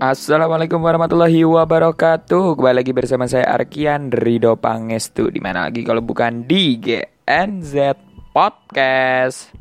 Assalamualaikum warahmatullahi wabarakatuh. Kembali lagi bersama saya Arkian Rido Pangestu. Di mana lagi kalau bukan di GNZ Podcast.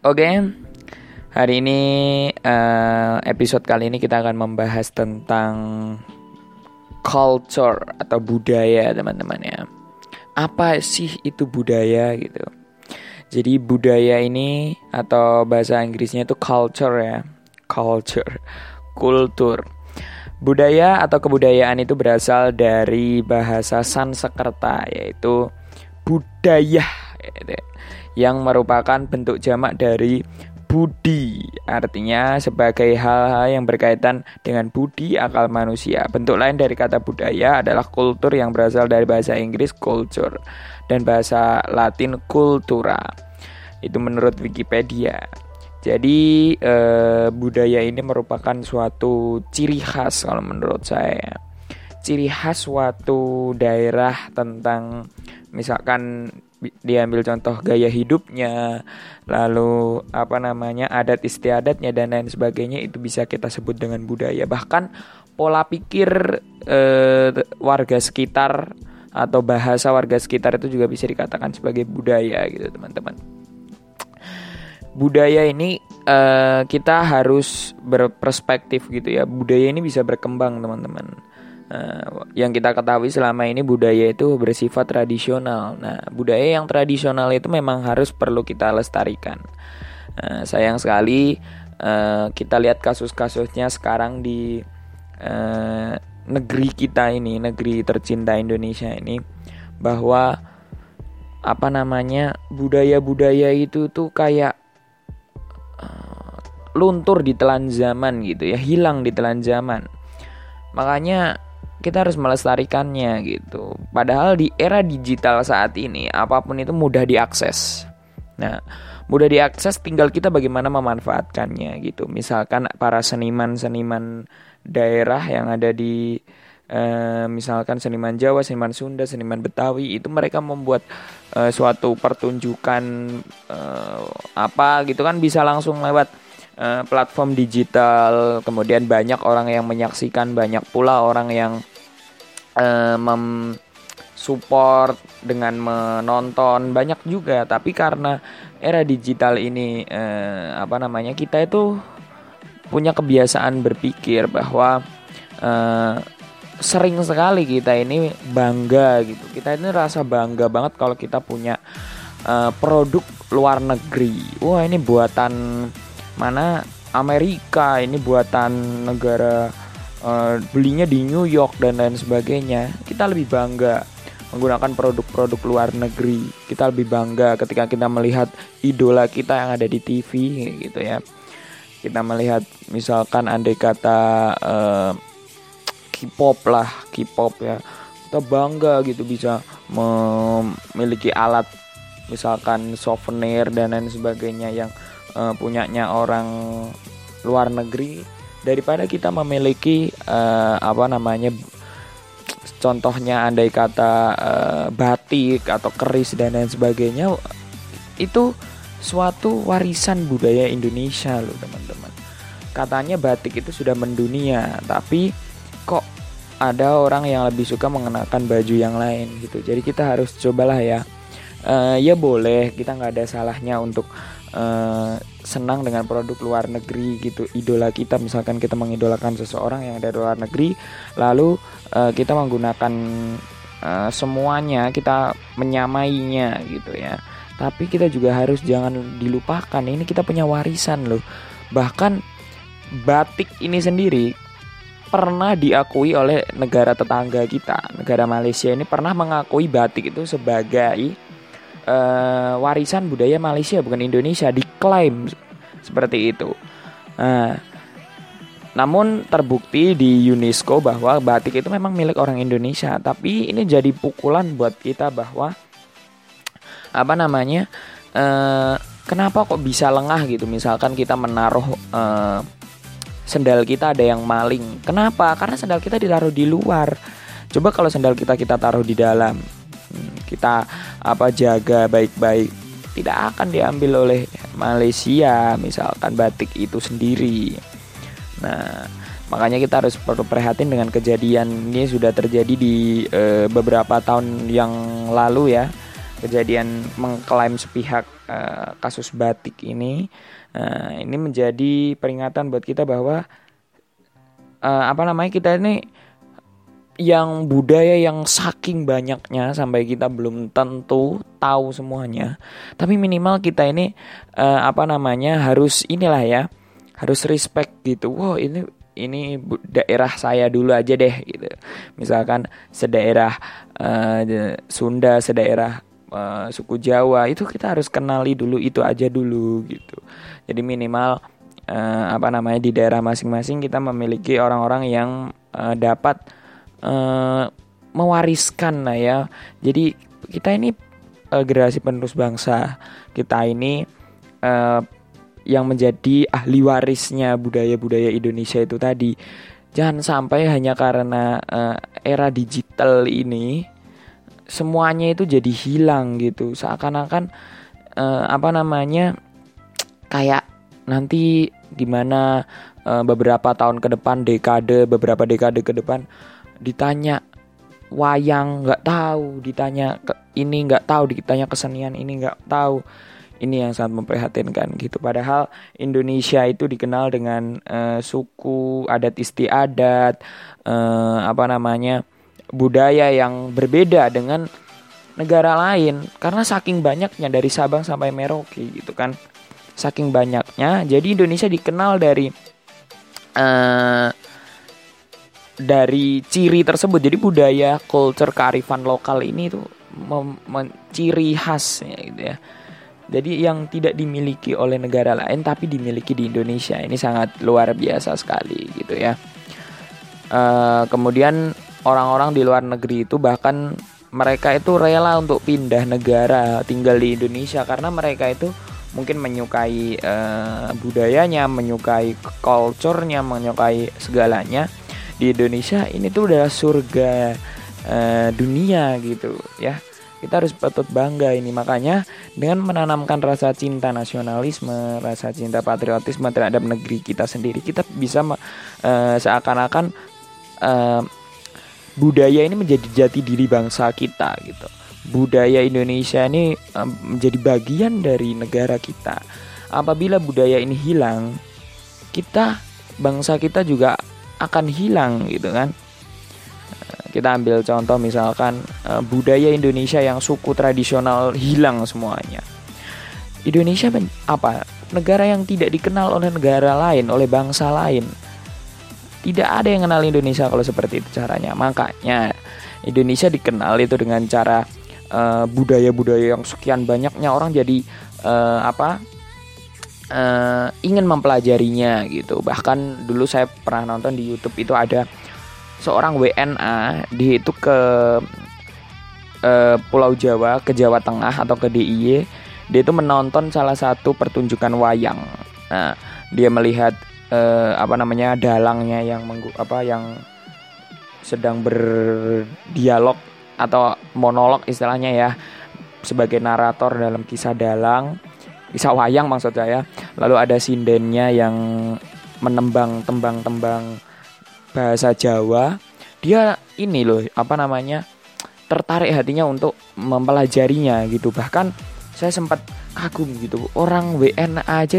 Oke Hari ini uh, episode kali ini kita akan membahas tentang culture atau budaya teman-teman ya. Apa sih itu budaya gitu? Jadi budaya ini atau bahasa Inggrisnya itu culture ya culture, kultur. Budaya atau kebudayaan itu berasal dari bahasa Sanskerta yaitu budaya yang merupakan bentuk jamak dari budi artinya sebagai hal-hal yang berkaitan dengan budi akal manusia. Bentuk lain dari kata budaya adalah kultur yang berasal dari bahasa Inggris culture dan bahasa Latin cultura. Itu menurut Wikipedia. Jadi eh, budaya ini merupakan suatu ciri khas kalau menurut saya. Ciri khas suatu daerah tentang misalkan diambil contoh gaya hidupnya, lalu apa namanya adat istiadatnya dan lain sebagainya itu bisa kita sebut dengan budaya. Bahkan pola pikir eh, warga sekitar atau bahasa warga sekitar itu juga bisa dikatakan sebagai budaya gitu teman-teman budaya ini uh, kita harus berperspektif gitu ya. Budaya ini bisa berkembang teman-teman. Uh, yang kita ketahui selama ini budaya itu bersifat tradisional. Nah, budaya yang tradisional itu memang harus perlu kita lestarikan. Uh, sayang sekali uh, kita lihat kasus-kasusnya sekarang di uh, negeri kita ini, negeri tercinta Indonesia ini, bahwa apa namanya budaya-budaya itu tuh kayak luntur di telan zaman gitu ya, hilang di telan zaman. Makanya kita harus melestarikannya gitu. Padahal di era digital saat ini apa pun itu mudah diakses. Nah, mudah diakses tinggal kita bagaimana memanfaatkannya gitu. Misalkan para seniman-seniman daerah yang ada di Uh, misalkan seniman Jawa, seniman Sunda, seniman Betawi itu mereka membuat uh, suatu pertunjukan uh, apa gitu kan bisa langsung lewat platform digital, kemudian banyak orang yang menyaksikan, banyak pula orang yang uh, mem support dengan menonton. Banyak juga tapi karena era digital ini uh, apa namanya kita itu punya kebiasaan berpikir bahwa uh, sering sekali kita ini bangga gitu. Kita ini rasa bangga banget kalau kita punya uh, produk luar negeri. Wah ini buatan mana? Amerika ini buatan negara uh, belinya di New York dan lain sebagainya. Kita lebih bangga menggunakan produk-produk luar negeri. Kita lebih bangga ketika kita melihat idola kita yang ada di TV gitu ya. Kita melihat misalkan andai kata uh, K-pop lah K-pop ya. Kita bangga gitu bisa memiliki alat misalkan souvenir dan lain sebagainya yang uh, punyanya orang luar negeri. Daripada kita memiliki uh, apa namanya contohnya andai kata uh, batik atau keris dan lain sebagainya itu suatu warisan budaya Indonesia loh teman-teman. Katanya batik itu sudah mendunia tapi kok ada orang yang lebih suka mengenakan baju yang lain gitu. Jadi kita harus cobalah ya. Uh, ya boleh kita nggak ada salahnya untuk uh, senang dengan produk luar negeri gitu. Idola kita misalkan kita mengidolakan seseorang yang dari luar negeri lalu uh, kita menggunakan uh, semuanya kita menyamainya gitu ya. Tapi kita juga harus jangan dilupakan ini kita punya warisan loh. Bahkan batik ini sendiri pernah diakui oleh negara tetangga kita negara Malaysia ini pernah mengakui batik itu sebagai uh, warisan budaya Malaysia bukan Indonesia diklaim seperti itu. Nah, namun terbukti di UNESCO bahwa batik itu memang milik orang Indonesia, tapi ini jadi pukulan buat kita bahwa apa namanya? Uh, kenapa kok bisa lengah gitu? Misalkan kita menaruh uh, sendal kita ada yang maling. Kenapa? Karena sendal kita ditaruh di luar. Coba kalau sendal kita kita taruh di dalam kita apa jaga baik-baik tidak akan diambil oleh Malaysia misalkan batik itu sendiri Nah, makanya kita harus perlu perhatian dengan kejadian ini sudah terjadi di uh, beberapa tahun yang lalu ya. Kejadian mengklaim sepihak uh, kasus batik ini uh, ini menjadi peringatan buat kita bahwa uh, apa namanya kita ini yang budaya yang saking banyaknya sampai kita belum tentu tahu semuanya. Tapi minimal kita ini uh, apa namanya harus inilah ya, harus respect gitu. Wow, ini ini daerah saya dulu aja deh gitu. Misalkan sedaerah uh, Sunda, sedaerah uh, suku Jawa itu kita harus kenali dulu itu aja dulu gitu. Jadi minimal uh, apa namanya di daerah masing-masing kita memiliki orang-orang yang uh, dapat uh, mewariskan lah ya. Jadi kita ini uh, generasi penerus bangsa. Kita ini uh, yang menjadi ahli warisnya budaya-budaya Indonesia itu tadi. Jangan sampai hanya karena uh, era digital ini semuanya itu jadi hilang gitu. Seakan-akan uh, apa namanya kayak nanti gimana uh, beberapa tahun ke depan dekade beberapa dekade ke depan ditanya wayang nggak tahu, ditanya ke, ini nggak tahu, ditanya kesenian ini nggak tahu. Ini yang sangat memprihatinkan gitu. Padahal Indonesia itu dikenal dengan uh, suku, adat istiadat, uh, apa namanya budaya yang berbeda dengan negara lain. Karena saking banyaknya dari Sabang sampai Merauke gitu kan. Saking banyaknya jadi Indonesia dikenal dari uh, dari ciri tersebut. Jadi budaya culture kearifan lokal ini tuh ciri khas ya gitu ya. Jadi yang tidak dimiliki oleh negara lain tapi dimiliki di Indonesia. Ini sangat luar biasa sekali gitu ya. Uh, kemudian orang-orang di luar negeri itu bahkan mereka itu rela untuk pindah negara tinggal di Indonesia karena mereka itu mungkin menyukai uh, budayanya, menyukai culture-nya, menyukai segalanya. Di Indonesia ini tuh udah surga uh, dunia gitu ya. Kita harus patut bangga ini. Makanya dengan menanamkan rasa cinta nasionalisme rasa cinta patriotisme terhadap negeri kita sendiri kita bisa uh, seakan-akan budaya ini menjadi jati diri bangsa kita gitu. Budaya Indonesia ini menjadi bagian dari negara kita. Apabila budaya ini hilang kita bangsa kita juga akan hilang gitu kan. Kita ambil contoh misalkan uh, budaya Indonesia yang suku tradisional hilang semuanya. Indonesia apa? Negara yang tidak dikenal oleh negara lain oleh bangsa lain tidak ada yang kenal Indonesia kalau seperti itu caranya makanya Indonesia dikenal itu dengan cara eh, budaya-budaya uh, yang sekian banyaknya orang jadi uh, apa uh, ingin mempelajarinya gitu. Bahkan dulu saya pernah nonton di YouTube itu ada seorang WNA di itu ke uh, Pulau Jawa, ke Jawa Tengah atau ke DIY. Dia itu menonton salah satu pertunjukan wayang. Nah, dia melihat uh, apa namanya dalangnya yang menggu, apa yang sedang berdialog atau monolog istilahnya ya sebagai narator dalam kisah dalang bisa wayang maksud saya. Lalu ada sindennya yang menembang tembang-tembang bahasa Jawa. Dia ini loh apa namanya tertarik hatinya untuk mempelajarinya gitu. Bahkan saya sempat kagum gitu orang WN aja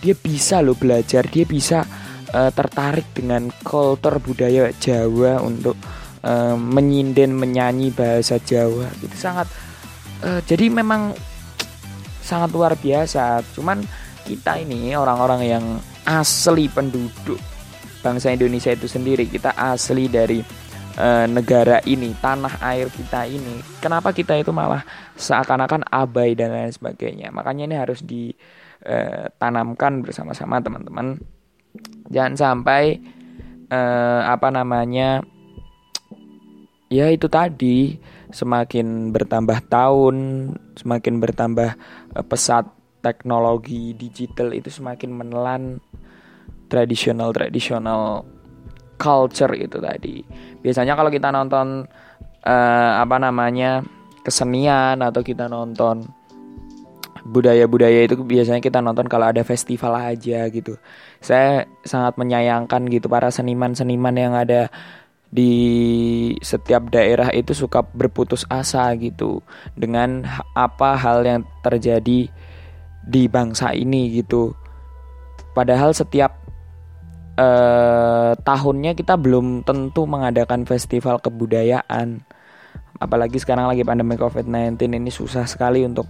dia bisa loh belajar dia bisa uh, tertarik dengan kultur budaya Jawa untuk uh, menyinden menyanyi bahasa Jawa itu sangat uh, jadi memang sangat luar biasa. Cuman kita ini orang-orang yang asli penduduk bangsa Indonesia itu sendiri, kita asli dari e, negara ini, tanah air kita ini. Kenapa kita itu malah seakan-akan abai dan lain sebagainya? Makanya ini harus ditanamkan e, bersama-sama teman-teman. Jangan sampai e, apa namanya? Ya itu tadi semakin bertambah tahun, semakin bertambah pesat teknologi digital itu semakin menelan tradisional tradisional culture itu tadi. Biasanya kalau kita nonton uh, apa namanya kesenian atau kita nonton budaya-budaya itu biasanya kita nonton kalau ada festival aja gitu. Saya sangat menyayangkan gitu para seniman-seniman yang ada di setiap daerah itu suka berputus asa gitu dengan apa hal yang terjadi di bangsa ini gitu. Padahal setiap eh, tahunnya kita belum tentu mengadakan festival kebudayaan. Apalagi sekarang lagi pandemi COVID-19 ini susah sekali untuk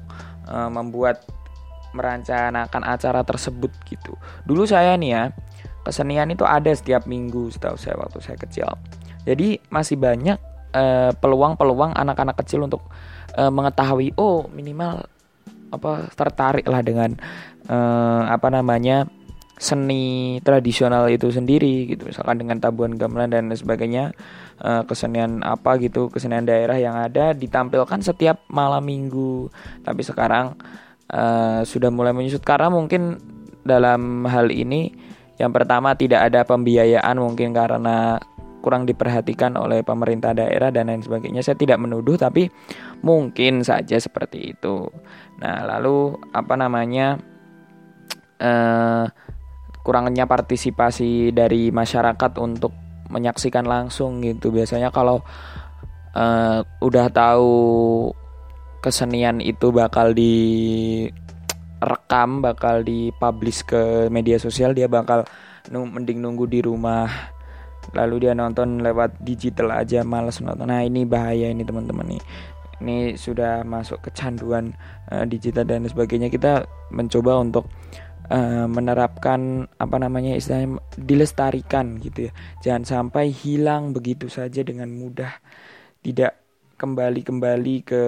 eh, membuat merencanakan acara tersebut gitu. Dulu saya nih ya, kesenian itu ada setiap minggu setahu saya waktu saya kecil. Jadi masih banyak peluang peluang-peluang anak-anak kecil untuk uh, mengetahui oh minimal apa tertarik lah dengan uh, apa namanya seni tradisional itu sendiri gitu misalkan dengan tabuhan gamelan dan sebagainya uh, kesenian apa gitu kesenian daerah yang ada ditampilkan setiap malam minggu tapi sekarang uh, sudah mulai menyusut karena mungkin dalam hal ini yang pertama tidak ada pembiayaan mungkin karena kurang diperhatikan oleh pemerintah daerah dan lain sebagainya. Saya tidak menuduh tapi mungkin saja seperti itu. Nah, lalu apa namanya? Uh, kurangnya partisipasi dari masyarakat untuk menyaksikan langsung gitu. Biasanya kalau uh, udah tahu kesenian itu bakal direkam, bakal dipublish ke media sosial, dia bakal mending nunggu di rumah. Lalu dia nonton lewat digital aja males nonton. Nah ini bahaya ini teman-teman nih. Ini sudah masuk kecanduan uh, digital dan sebagainya. Kita mencoba untuk uh, menerapkan apa namanya istilahnya dilestarikan gitu ya. Jangan sampai hilang begitu saja dengan mudah. Tidak kembali kembali ke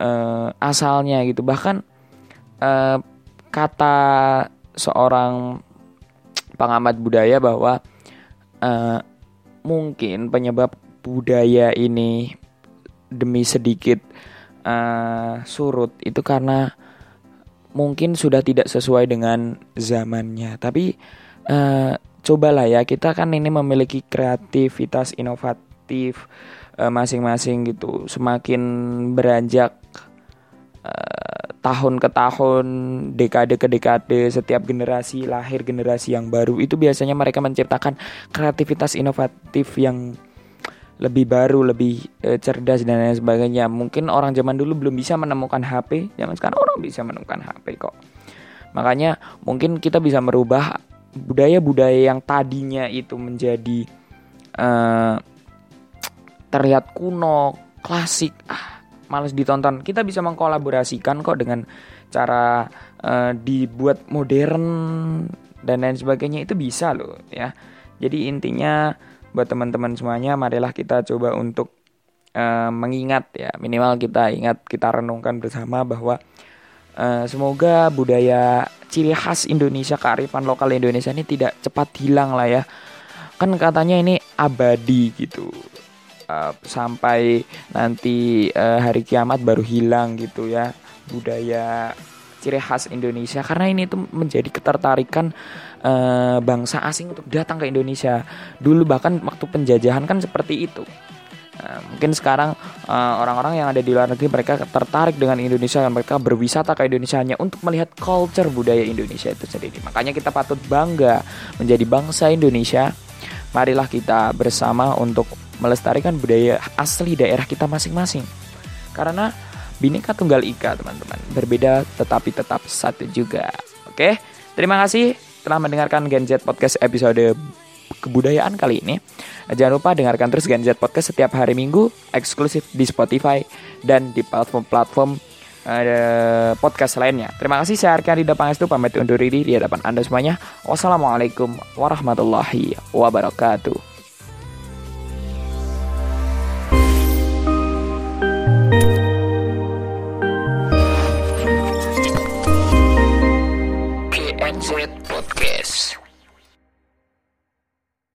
uh, asalnya gitu. Bahkan uh, kata seorang pengamat budaya bahwa uh, mungkin penyebab budaya ini demi sedikit uh, surut itu karena mungkin sudah tidak sesuai dengan zamannya. Tapi uh, cobalah ya kita kan ini memiliki kreativitas inovatif masing-masing uh, gitu. Semakin beranjak uh, tahun ke tahun, dekade ke dekade, setiap generasi lahir generasi yang baru itu biasanya mereka menciptakan kreativitas inovatif yang lebih baru, lebih e, cerdas dan lain sebagainya. Mungkin orang zaman dulu belum bisa menemukan HP, zaman sekarang orang bisa menemukan HP kok. Makanya mungkin kita bisa merubah budaya-budaya yang tadinya itu menjadi e, terlihat kuno, klasik, ah males ditonton. Kita bisa mengkolaborasikan kok dengan cara uh, dibuat modern dan lain sebagainya. Itu bisa loh ya. Jadi intinya buat teman-teman semuanya marilah kita coba untuk uh, mengingat ya minimal kita ingat kita renungkan bersama bahwa uh, semoga budaya ciri khas Indonesia kearifan lokal Indonesia ini tidak cepat hilang lah ya. Kan katanya ini abadi gitu. Uh, sampai nanti uh, hari kiamat baru hilang gitu ya budaya ciri khas Indonesia karena ini tuh menjadi ketertarikan uh, bangsa asing untuk datang ke Indonesia dulu bahkan waktu penjajahan kan seperti itu Nah, mungkin sekarang orang-orang uh, yang ada di luar negeri mereka tertarik dengan Indonesia dan mereka berwisata ke Indonesia hanya untuk melihat culture budaya Indonesia itu sendiri. Makanya kita patut bangga menjadi bangsa Indonesia. Marilah kita bersama untuk melestarikan budaya asli daerah kita masing-masing. Karena Bineka Tunggal Ika, teman-teman. Berbeda tetapi tetap satu juga. Oke, terima kasih telah mendengarkan Genjet Podcast episode kebudayaan kali ini. Jangan lupa dengarkan terus Genjet Podcast setiap hari Minggu, eksklusif di Spotify dan di platform-platform uh, podcast lainnya. Terima kasih, saya Arkan Rida Pangestu, pamit undur diri di hadapan Anda semuanya. Wassalamualaikum warahmatullahi wabarakatuh.